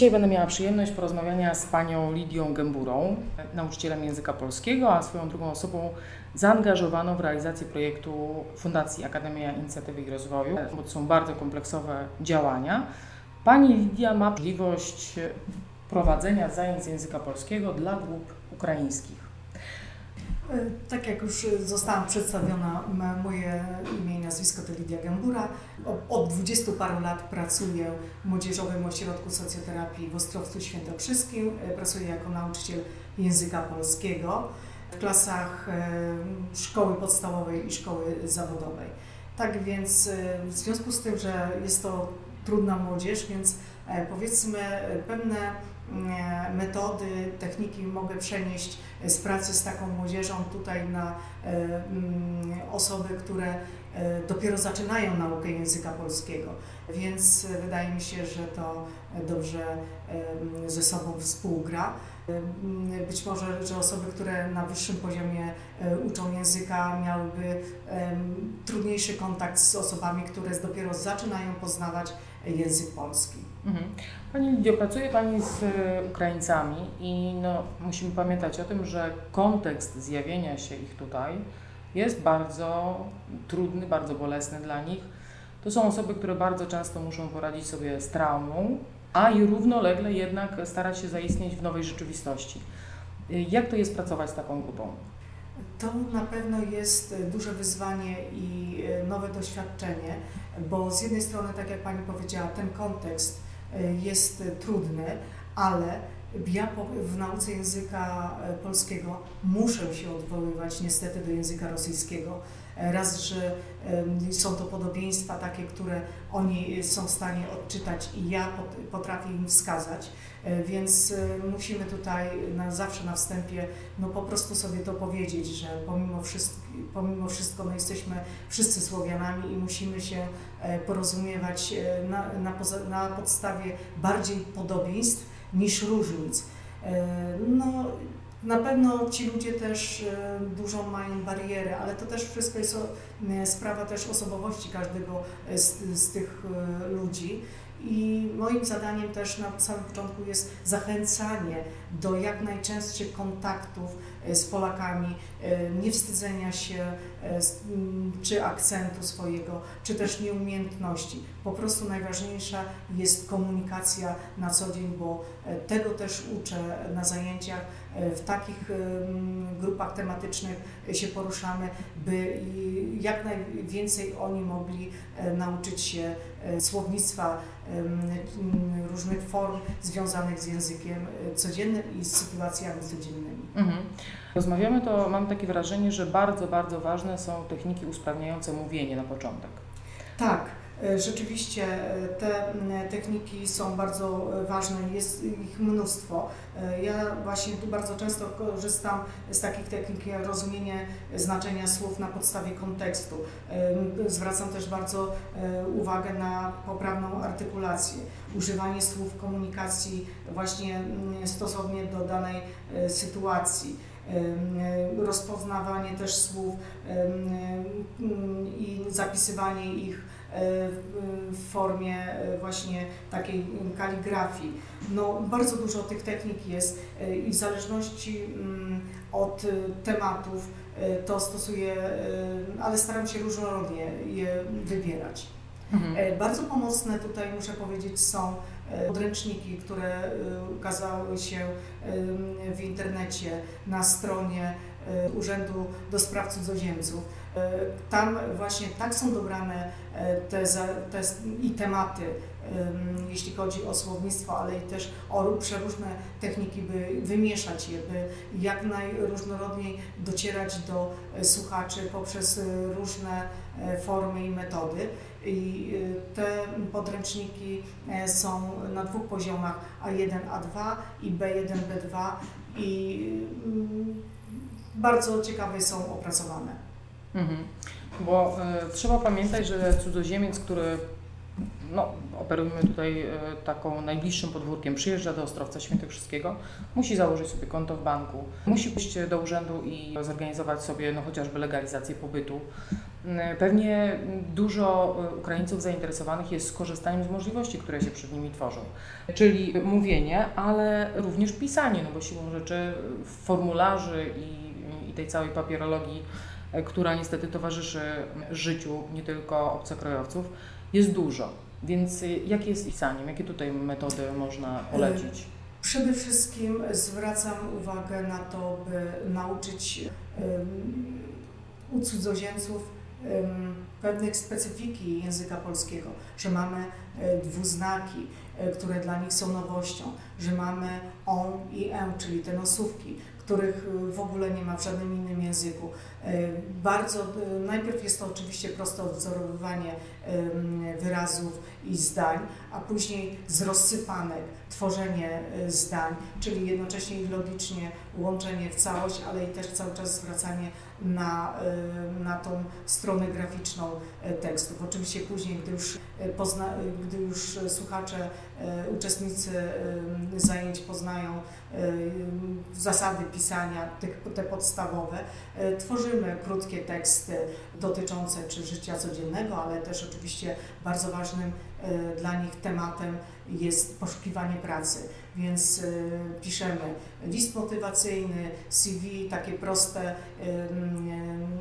Dzisiaj będę miała przyjemność porozmawiania z panią Lidią Gęburą, nauczycielem języka polskiego, a swoją drugą osobą zaangażowaną w realizację projektu Fundacji Akademia Inicjatywy i Rozwoju, bo to są bardzo kompleksowe działania. Pani Lidia ma możliwość prowadzenia zajęć z języka polskiego dla grup ukraińskich. Tak jak już zostałam przedstawiona, moje imię nazwisko to Lidia Gambura. Od dwudziestu paru lat pracuję w Młodzieżowym Ośrodku Socjoterapii w Ostrowcu Świętokrzyskim. E, Pracuję jako nauczyciel języka polskiego w klasach e, szkoły podstawowej i szkoły zawodowej. Tak więc e, w związku z tym, że jest to trudna młodzież, więc powiedzmy pewne metody, techniki mogę przenieść z pracy z taką młodzieżą tutaj na osoby, które dopiero zaczynają naukę języka polskiego. Więc e, wydaje mi się, że to dobrze e, ze sobą współgra. E, Być może, że osoby, które na wyższym poziomie e, uczą języka, miałyby trudniejszy kontakt z osobami, które dopiero zaczynają poznawać język polski. Mhm. Pani Lidio, pracuje Pani z e, Ukraińcami i no, musimy pamiętać o tym, że kontekst zjawienia się ich tutaj jest bardzo trudny, bardzo bolesny dla nich. To są osoby, które bardzo często muszą poradzić sobie z traumą, a i równolegle jednak starać się zaistnieć w nowej rzeczywistości. Jak to jest pracować z taką grupą? To na pewno jest duże wyzwanie i nowe doświadczenie, bo z jednej strony, tak jak Pani powiedziała, ten kontekst jest trudny, ale ja w nauce języka e, polskiego muszę się odwoływać niestety do języka rosyjskiego. E, Raz, że są to podobieństwa takie, które oni są w stanie odczytać i ja pot- potrafię im wskazać, E, więc musimy tutaj na, zawsze na wstępie no po prostu sobie to powiedzieć, że pomimo wszystko, pomimo wszystko no jesteśmy wszyscy Słowianami i musimy się porozumiewać na, na, na podstawie bardziej podobieństw niż różnic. E, No, na pewno ci ludzie też e, dużą mają barierę, ale to też wszystko jest sprawa też osobowości każdego e, z, z tych e, ludzi. I moim zadaniem też na samym początku jest zachęcanie do jak najczęstszych kontaktów e, z Polakami, e, nie wstydzenia się e, czy akcentu swojego, czy też nieumiejętności. Po prostu najważniejsza jest komunikacja na co dzień, bo e, tego też uczę na zajęciach. E, W takich grupach tematycznych się poruszamy, by i jak najwięcej oni mogli e, nauczyć się e, słownictwa, różnych form związanych z językiem e, codziennym i z sytuacjami codziennymi. Mhm. Rozmawiamy, to mam takie wrażenie, że bardzo, bardzo ważne są techniki usprawniające mówienie na początek. Tak, rzeczywiście e, te techniki są bardzo e, ważne, jest ich mnóstwo. E, Ja właśnie tu bardzo często korzystam z takich technik jak rozumienie znaczenia słów na podstawie kontekstu. E, Zwracam też bardzo e, uwagę na poprawną artykulację, używanie słów w komunikacji właśnie stosownie do danej e, sytuacji. Rozpoznawanie też słów i zapisywanie ich e, w- w formie e, właśnie takiej kaligrafii. No, bardzo dużo tych technik jest e, i w zależności mm, od e, tematów e, to stosuję, e, ale staram się różnorodnie je wybierać. Mhm. E, Bardzo pomocne tutaj muszę powiedzieć są e, podręczniki, które e, ukazały się w internecie na stronie e, Urzędu do Spraw Cudzoziemców. E, Tam właśnie tak są dobrane e, te, te i tematy, em, jeśli chodzi o słownictwo, ale i też o przeróżne techniki, by wymieszać je, by jak najróżnorodniej docierać do e, słuchaczy poprzez e, różne e, formy i metody. I te podręczniki e, są na dwóch poziomach A1, A2 i B1, B2 i mm, bardzo ciekawie są opracowane. Mhm. Bo e, trzeba pamiętać, że cudzoziemiec, który no, operujemy tutaj e, taką najbliższym podwórkiem, przyjeżdża do Ostrowca Świętokrzyskiego, musi założyć sobie konto w banku, musi pójść do urzędu i zorganizować sobie no, chociażby legalizację pobytu. Mm, Pewnie dużo y, Ukraińców zainteresowanych jest skorzystaniem z możliwości, które się przed nimi tworzą, czyli mówienie, ale również pisanie, no bo siłą rzeczy formularzy i, i tej całej papierologii, y, która niestety towarzyszy życiu nie tylko obcokrajowców, jest dużo. Więc y, jakie jest pisaniem? Jakie tutaj metody można polecić? Przede wszystkim zwracam uwagę na to, by nauczyć um, u cudzoziemców um, pewnych specyfiki języka polskiego, że mamy e, dwuznaki, e, które dla nich są nowością, że mamy on i e, czyli te nosówki, których e, w ogóle nie ma w żadnym innym języku. E, Bardzo, e, najpierw jest to oczywiście proste odwzorowywanie wyrazów i zdań, a później z rozsypanek tworzenie e, zdań, czyli jednocześnie i logicznie łączenie w całość, ale i też cały czas zwracanie na, na tą stronę graficzną e, tekstów. Oczywiście później, gdy już, e, pozna, gdy już słuchacze, uczestnicy zajęć poznają zasady pisania, te podstawowe, tworzymy krótkie teksty dotyczące czy życia codziennego, ale też oczywiście bardzo ważnym e, dla nich tematem jest poszukiwanie pracy, więc e, piszemy list motywacyjny, CV, takie proste em,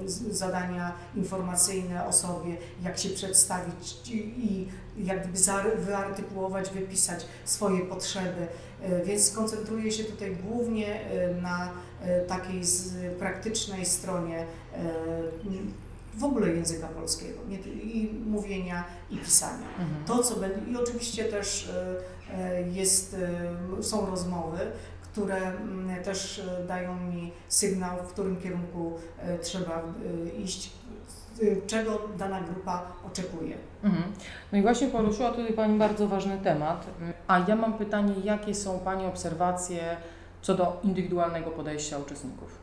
z- zadania informacyjne o sobie, jak się przedstawić i, jak gdyby wyartykułować, wypisać swoje potrzeby, E, więc skoncentruję się tutaj głównie e, na e, takiej praktycznej stronie e, w ogóle języka polskiego, nie, i mówienia i pisania. Mhm. To, co będzie, i oczywiście też e, e, jest, e, są rozmowy, które mm, też dają mi sygnał, w którym kierunku trzeba iść, czego dana grupa oczekuje. Mhm. No i właśnie poruszyła tutaj Pani bardzo ważny temat. A ja mam pytanie, jakie są Pani obserwacje co do indywidualnego podejścia uczestników?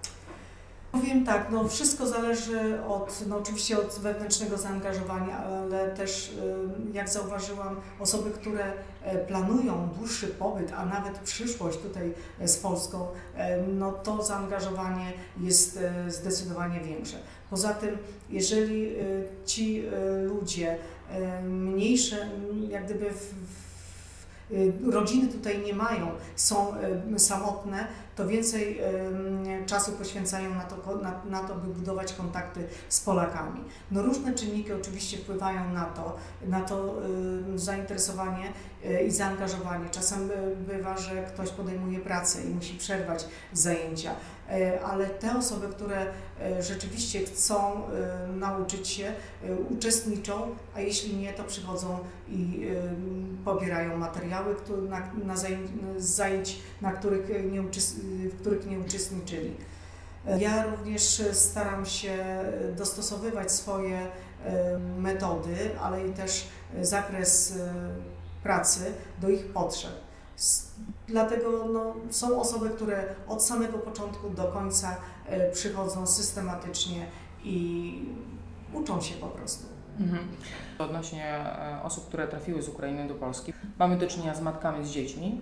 Powiem tak, no wszystko zależy od, no oczywiście od wewnętrznego zaangażowania, ale też y, jak zauważyłam, osoby, które e, planują dłuższy pobyt, a nawet przyszłość tutaj e, z Polską, e, no to zaangażowanie jest zdecydowanie większe. Poza tym, jeżeli ci ludzie mniejsze, jak gdyby w, rodziny tutaj nie mają, są e, samotne, to więcej czasu poświęcają na to, na, na to, by budować kontakty z Polakami. No różne czynniki oczywiście wpływają na to, na to zainteresowanie e, i zaangażowanie. Czasem bywa, że ktoś podejmuje pracę i musi przerwać zajęcia, ale te osoby, które e, rzeczywiście chcą e, nauczyć się, e, uczestniczą, a jeśli nie, to przychodzą i pobierają materiały, które, na, na zajęć, zajęć, na których nie w których nie uczestniczyli. Ja również staram się dostosowywać swoje e, metody, ale i też zakres e, pracy do ich potrzeb. Dlatego no, są osoby, które od samego początku do końca e, przychodzą systematycznie i uczą się po prostu. Mhm. Odnośnie e, osób, które trafiły z Ukrainy do Polski, mamy do czynienia z matkami z dziećmi,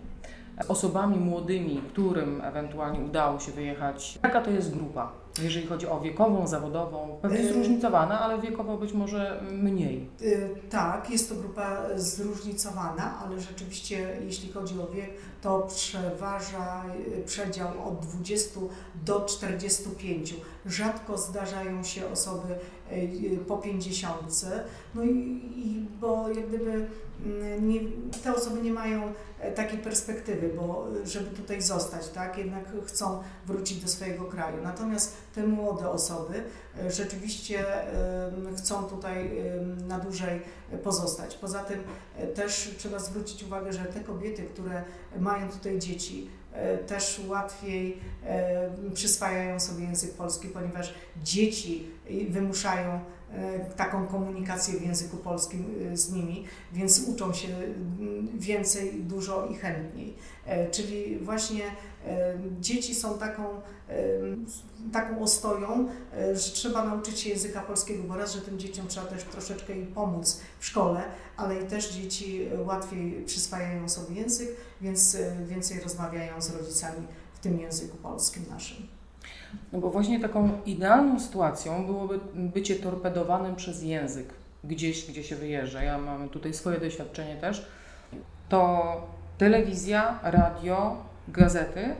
e, osobami młodymi, którym ewentualnie udało się wyjechać. Jaka to jest grupa, jeżeli chodzi o wiekową, zawodową? Pewnie E, zróżnicowana, ale wiekowo być może mniej. Y, Tak, jest to grupa zróżnicowana, ale rzeczywiście jeśli chodzi o wiek, to przeważa y, przedział od 20 do 45. Rzadko zdarzają się osoby po 50. No i, i bo jak gdyby mm, nie, te osoby nie mają e, takiej perspektywy, bo żeby tutaj zostać, tak, jednak chcą wrócić do swojego kraju. Natomiast te młode osoby e, rzeczywiście chcą tutaj na dłużej pozostać. Poza tym e, też trzeba zwrócić uwagę, że te kobiety, które mają tutaj dzieci, e, też łatwiej przyswajają sobie język polski, ponieważ dzieci wymuszają taką komunikację w języku polskim e, z nimi, więc uczą się mm, więcej, dużo i chętniej. E, Czyli właśnie e, dzieci są taką, e, taką ostoją, e, że trzeba nauczyć się języka polskiego, bo raz, że tym dzieciom trzeba też troszeczkę im pomóc w szkole, ale i też dzieci e, łatwiej przyswajają sobie język, więc e, więcej rozmawiają z rodzicami w tym języku polskim naszym. No bo właśnie taką idealną sytuacją byłoby bycie torpedowanym przez język gdzieś, gdzie się wyjeżdża. Ja mam tutaj swoje doświadczenie też. To telewizja, radio, gazety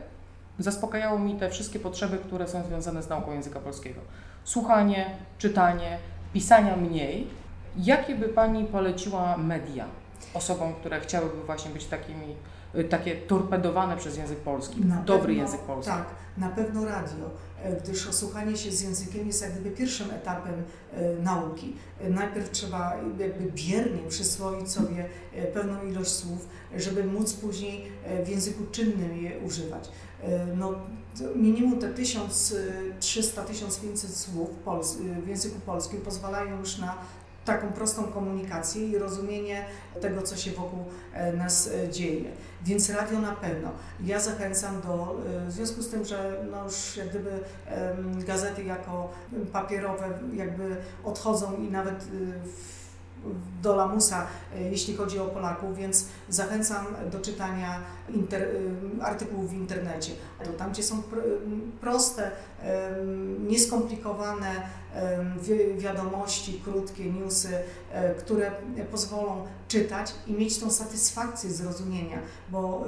zaspokajało mi te wszystkie potrzeby, które są związane z nauką języka polskiego. Słuchanie, czytanie, pisania mniej. Jakie by Pani poleciła media osobom, które chciałyby właśnie być takimi, takie torpedowane przez język polski, Na dobry pewno- język polski? Tak, na pewno radio, e, gdyż osłuchanie się z językiem jest jak gdyby pierwszym etapem e, nauki. E, Najpierw trzeba jakby biernie przyswoić sobie pewną ilość słów, żeby móc później w języku czynnym je używać. No, minimum te 1300-1500 słów w języku polskim pozwalają już na taką prostą komunikację i rozumienie tego, co się wokół e, nas e, dzieje. Więc radio na pewno. Ja zachęcam do, e, w związku z tym, że no już jak gdyby gazety jako papierowe jakby odchodzą i nawet w, do lamusa, jeśli chodzi o Polaków, więc zachęcam do czytania inter, em, artykułów w internecie. To tam, gdzie są pr, proste, nieskomplikowane wiadomości, krótkie newsy, e, które pozwolą czytać i mieć tą satysfakcję zrozumienia, bo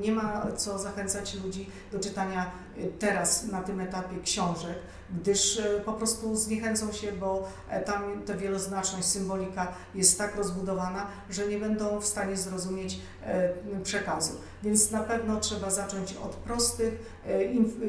nie ma co zachęcać ludzi do czytania y, teraz na tym etapie książek, gdyż po prostu zniechęcą się, bo e, tam ta wieloznaczność, symbolika jest tak rozbudowana, że nie będą w stanie zrozumieć e, przekazu. Więc na pewno trzeba zacząć od prostych e, inf-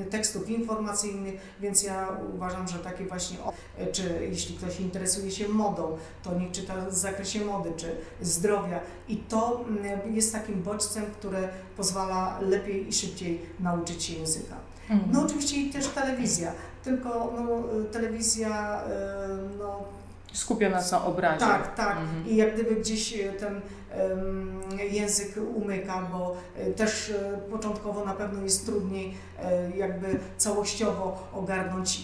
y, tekstów informacyjnych, więc ja uważam, że takie właśnie, e, czy jeśli ktoś interesuje się modą, to niech czyta w zakresie mody czy zdrowia. I to jest takim bodźcem, które pozwala lepiej i szybciej nauczyć się języka. Mhm. No oczywiście i też telewizja, tylko no, telewizja, no Skupia nas na obrazie. tak, tak. Mhm. I jak gdyby gdzieś y, ten język umyka, bo y, też y, początkowo na pewno jest trudniej jakby całościowo ogarnąć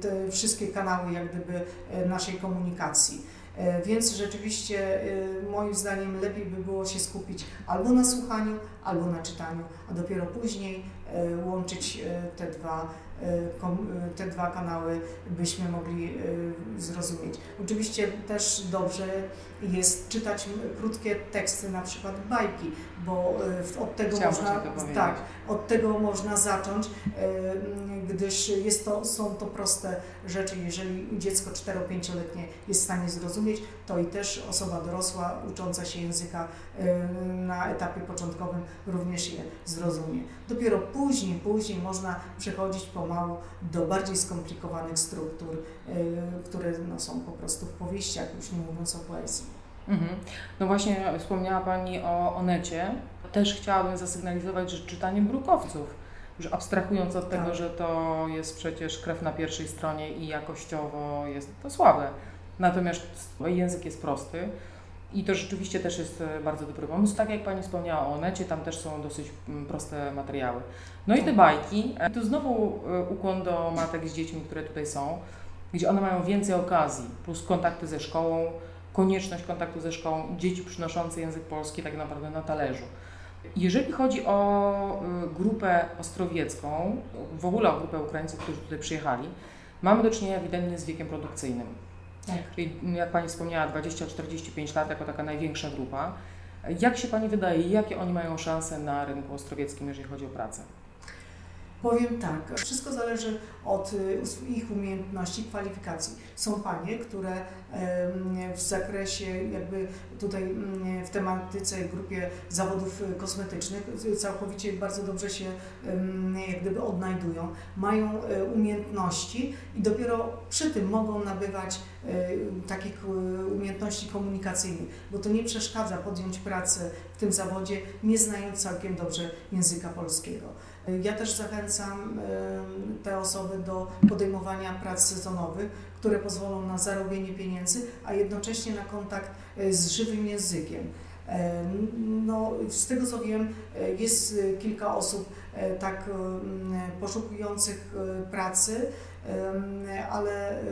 te wszystkie kanały jak gdyby naszej komunikacji. E, Więc rzeczywiście moim zdaniem lepiej by było się skupić albo na słuchaniu, albo na czytaniu, a dopiero później e, łączyć e, te dwa, e, e, te dwa kanały, byśmy mogli e, zrozumieć. Oczywiście też dobrze jest czytać krótkie teksty, na przykład bajki, bo od tego Chciałam można, tak, od tego można zacząć, gdyż jest to, są to proste rzeczy. Jeżeli dziecko 4-5-letnie jest w stanie zrozumieć, to i też osoba dorosła ucząca się języka na etapie początkowym również je zrozumie. Dopiero później, później można przechodzić pomału do bardziej skomplikowanych struktur, e, które no, są po prostu w powieściach, już nie mówiąc o poezji. Mhm. No właśnie wspomniała Pani o Onecie. Też chciałabym zasygnalizować, że czytanie brukowców, już abstrahując od tego, Tak. że to jest przecież krew na pierwszej stronie i jakościowo jest to słabe. Natomiast język jest prosty i to rzeczywiście też jest e, bardzo dobry pomysł. Tak jak Pani wspomniała o Onecie, tam też są dosyć mm, proste materiały. No i te bajki, e, tu znowu e, ukłon do matek z dziećmi, które tutaj są, gdzie one mają więcej okazji, plus kontakty ze szkołą, konieczność kontaktu ze szkołą, dzieci przynoszące język polski tak naprawdę na talerzu. Jeżeli chodzi o grupę ostrowiecką, w ogóle o grupę Ukraińców, którzy tutaj przyjechali, mamy do czynienia ewidentnie z wiekiem produkcyjnym. Tak. Jak Pani wspomniała, 20-45 lat jako taka największa grupa. Jak się Pani wydaje, jakie oni mają szanse na rynku ostrowieckim, jeżeli chodzi o pracę? Powiem tak, wszystko zależy od y, ich umiejętności, kwalifikacji. Są panie, które w zakresie jakby tutaj mm, w tematyce, grupie zawodów y, kosmetycznych całkowicie bardzo dobrze się jak gdyby odnajdują, mają y, umiejętności i dopiero przy tym mogą nabywać takich umiejętności komunikacyjnych, bo to nie przeszkadza podjąć pracę w tym zawodzie, nie znając całkiem dobrze języka polskiego. Ja też zachęcam te osoby do podejmowania prac sezonowych, które pozwolą na zarobienie pieniędzy, a jednocześnie na kontakt e, z żywym językiem. Em, No, z tego co wiem, e, jest e, kilka osób tak poszukujących pracy, ale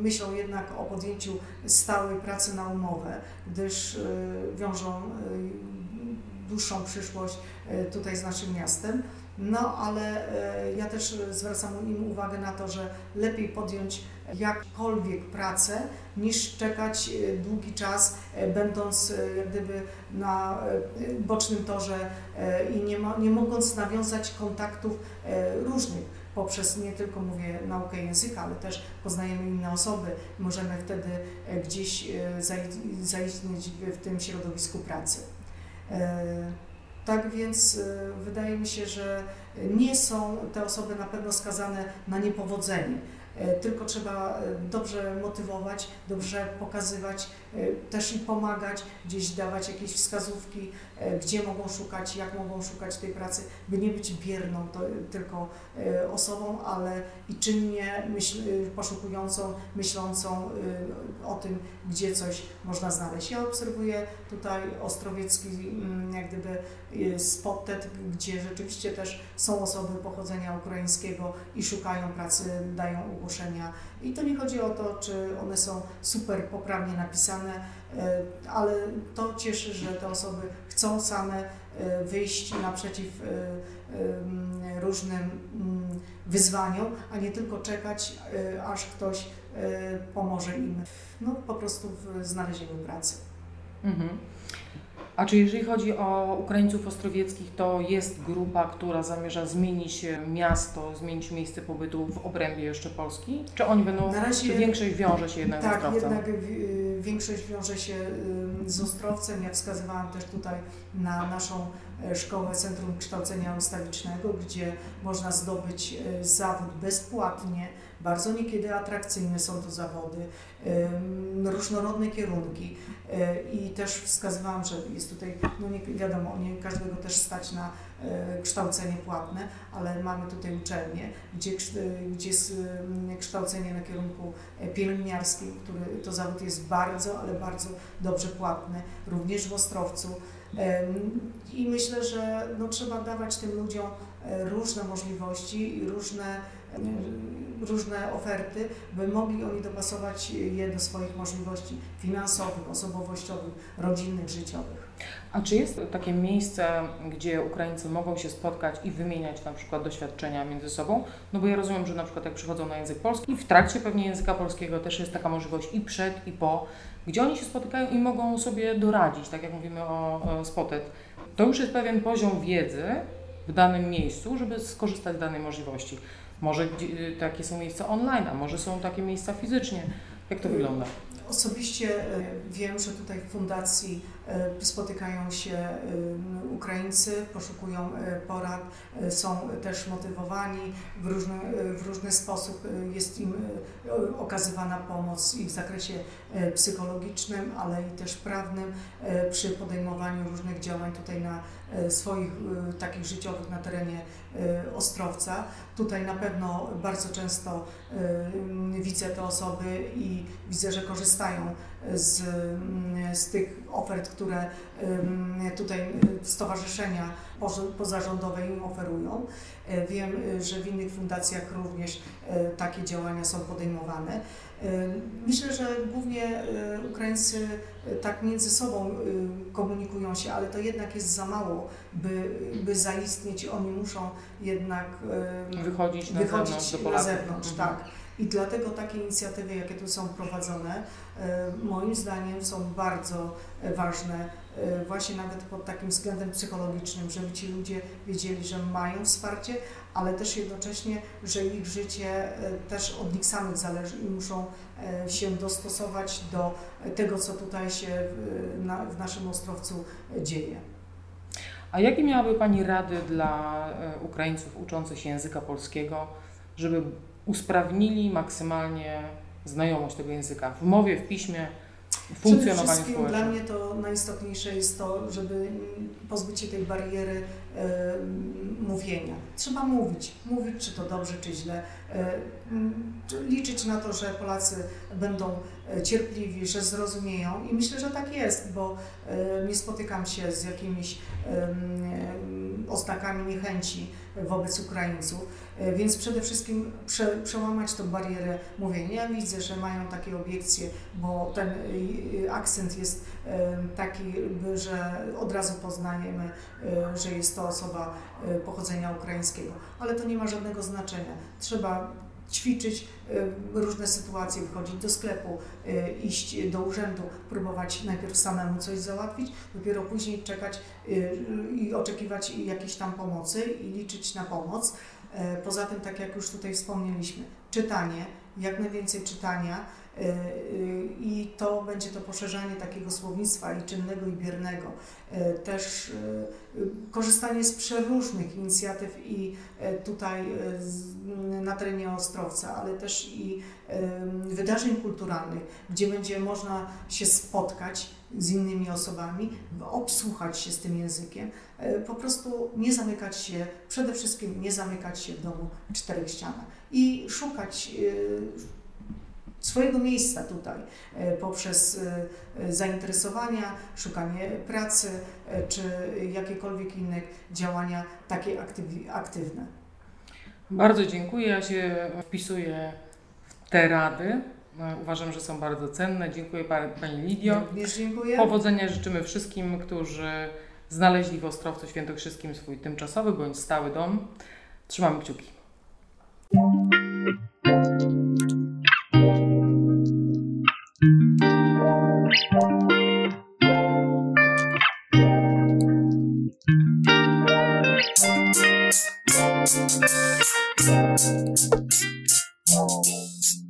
myślą jednak o podjęciu stałej pracy na umowę, gdyż wiążą dłuższą przyszłość tutaj z naszym miastem. No ale e, ja też zwracam im uwagę na to, że lepiej podjąć jakkolwiek pracę, niż czekać e, długi czas, e, będąc e, jak gdyby na e, bocznym torze e, i nie, ma, nie mogąc nawiązać kontaktów e, różnych poprzez nie tylko mówię naukę języka, ale też poznajemy inne osoby, możemy wtedy e, gdzieś e, zai- zaistnieć w tym środowisku pracy. Tak więc e, wydaje mi się, że nie są te osoby na pewno skazane na niepowodzenie. E, Tylko trzeba e, dobrze motywować, dobrze pokazywać, też im pomagać, gdzieś dawać jakieś wskazówki, e, gdzie mogą szukać, jak mogą szukać tej pracy, by nie być bierną to, tylko e, osobą, ale i czynnie myśl, e, poszukującą, myślącą e, o tym, gdzie coś można znaleźć. Ja obserwuję tutaj Ostrowiecki, mm, jak gdyby e, spot, gdzie rzeczywiście też są osoby pochodzenia ukraińskiego i szukają pracy, dają ogłoszenia. I to nie chodzi o to, czy one są super poprawnie napisane, e, ale to cieszy, że te osoby chcą same e, wyjść naprzeciw e, różnym mm, wyzwaniom, a nie tylko czekać, aż ktoś pomoże im no, po prostu w znalezieniu pracy. Mhm. A czy jeżeli chodzi o Ukraińców ostrowieckich, to jest grupa, która zamierza zmienić miasto, zmienić miejsce pobytu w obrębie jeszcze Polski? Czy oni będą, Na razie- czy większość wiąże się jednak z Tak, Ostrowcem? jednak y, większość wiąże się y, z Ostrowcem. Ja wskazywałam też tutaj na naszą e, szkołę Centrum Kształcenia Ustawicznego, gdzie można zdobyć e, zawód bezpłatnie. Bardzo niekiedy atrakcyjne są to zawody, różnorodne kierunki e, i też wskazywałam, że jest tutaj, no nie wiadomo, nie każdego też stać na e, kształcenie płatne, ale mamy tutaj uczelnie, gdzie, kszt- gdzie s- m, kształcenie na kierunku e, pielęgniarskim, który to zawód jest bardzo, ale bardzo dobrze płatny, również w Ostrowcu. I myślę, że no, trzeba dawać tym ludziom e, różne możliwości i różne, e, różne oferty, by mogli oni dopasować je do swoich możliwości finansowych, osobowościowych, rodzinnych, życiowych. A czy jest takie miejsce, gdzie Ukraińcy mogą się spotkać i wymieniać na przykład doświadczenia między sobą? No bo ja rozumiem, że na przykład jak przychodzą na język polski i w trakcie pewnie języka polskiego też jest taka możliwość i przed i po, gdzie oni się spotykają i mogą sobie doradzić, tak jak mówimy o, o Spotet. To już jest pewien poziom wiedzy w danym miejscu, żeby skorzystać z danej możliwości. Może gdzie- takie są miejsca online, a może są takie miejsca fizycznie. Jak to wygląda? Osobiście e, wiem, że tutaj w fundacji spotykają się e, Ukraińcy, poszukują e, porad, e, są też motywowani w różny, e, w różny sposób, e, jest im e, okazywana pomoc i w zakresie e, psychologicznym, ale i też prawnym e, przy podejmowaniu różnych działań tutaj na e, swoich e, takich życiowych na terenie e, Ostrowca. Tutaj na pewno bardzo często e, widzę te osoby i widzę, że korzystają z, z tych ofert, które tutaj stowarzyszenia poza- pozarządowe im oferują. E, Wiem, y, że w innych fundacjach również e, takie działania są podejmowane. E, Myślę, że głównie e, Ukraińcy e, tak między sobą komunikują się, ale to jednak jest za mało, by, by zaistnieć. Oni muszą jednak Wychodzić na wychodzić zewnątrz na zewnątrz, Mhm. tak. I dlatego takie inicjatywy, jakie tu są prowadzone, e, moim zdaniem są bardzo e, ważne, e, właśnie nawet pod takim względem psychologicznym, żeby ci ludzie wiedzieli, że mają wsparcie, ale też jednocześnie, że ich życie też od nich samych zależy i muszą się dostosować do tego, co tutaj się w, na, w naszym Ostrowcu dzieje. A jakie miałaby Pani rady dla Ukraińców uczących się języka polskiego, żeby usprawnili maksymalnie znajomość tego języka w mowie, w piśmie, w Przede funkcjonowaniu wszystkim dla mnie to najistotniejsze jest to, żeby mm, pozbyć się tej bariery e, mówienia. Trzeba mówić, mówić czy to dobrze, czy źle. E, czy liczyć na to, że Polacy będą e, cierpliwi, że zrozumieją i myślę, że tak jest, bo e, nie spotykam się z jakimiś em, oznakami niechęci wobec Ukraińców, e, więc przede wszystkim prze, przełamać tą barierę mówienia. Ja widzę, że mają takie obiekcje, bo ten y, akcent jest e, taki, że od razu poznajemy, e, że jest to osoba e, pochodzenia ukraińskiego, ale to nie ma żadnego znaczenia. Trzeba ćwiczyć e, różne sytuacje, wychodzić do sklepu, e, iść do urzędu, próbować najpierw samemu coś załatwić, dopiero później czekać e, i oczekiwać jakiejś tam pomocy i liczyć na pomoc. E, Poza tym, tak jak już tutaj wspomnieliśmy, czytanie, jak najwięcej czytania i to będzie to poszerzanie takiego słownictwa i czynnego i biernego. E, Też e, korzystanie z przeróżnych inicjatyw i e, tutaj na terenie Ostrowca, ale też i wydarzeń kulturalnych, gdzie będzie można się spotkać z innymi osobami, obsłuchać się z tym językiem, po prostu nie zamykać się, przede wszystkim nie zamykać się w domu w czterech ścianach i szukać swojego miejsca tutaj e, poprzez e, e, zainteresowania, szukanie pracy czy jakiekolwiek inne działania takie aktywne. Bardzo dziękuję. Ja się wpisuję w te rady. Uważam, że są bardzo cenne. Dziękuję pa- Pani Lidio. Również dziękuję. Powodzenia życzymy wszystkim, którzy znaleźli w Ostrowcu Świętokrzyskim swój tymczasowy bądź stały dom. Trzymamy kciuki.